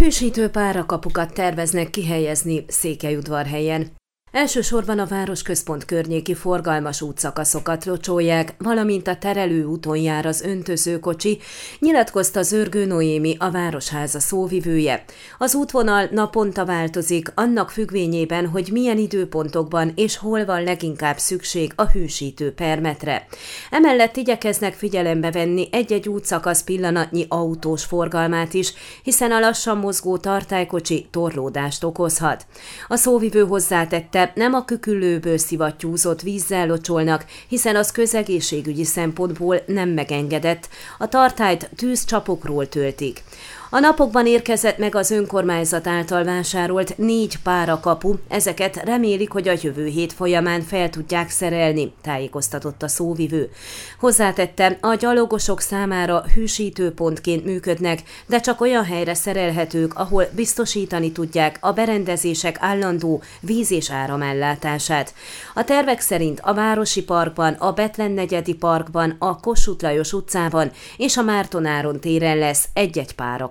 Hősítő párakapukat terveznek kihelyezni Székelyudvarhelyen. Elsősorban a városközpont környéki forgalmas útszakaszokat locsolják, valamint a terelő úton jár az öntözőkocsi, nyilatkozta Zörgő Noémi, a Városháza szóvivője. Az útvonal naponta változik, annak függvényében, hogy milyen időpontokban és hol van leginkább szükség a hűsítő permetre. Emellett igyekeznek figyelembe venni egy-egy útszakasz pillanatnyi autós forgalmát is, hiszen a lassan mozgó tartálykocsi torlódást okozhat. A szóvivő hozzátette, de nem a küküllőből szivattyúzott vízzel locsolnak, hiszen az közegészségügyi szempontból nem megengedett. A tartályt tűzcsapokról töltik. A napokban érkezett meg az önkormányzat által vásárolt négy pára kapu, ezeket remélik, hogy a jövő hét folyamán fel tudják szerelni, tájékoztatott a szóvivő. Hozzátette, a gyalogosok számára hűsítőpontként működnek, de csak olyan helyre szerelhetők, ahol biztosítani tudják a berendezések állandó víz- és áramellátását. A tervek szerint a Városi Parkban, a Betlen negyedi Parkban, a Kossuth Lajos utcában és a Mártonáron téren lesz egy-egy pára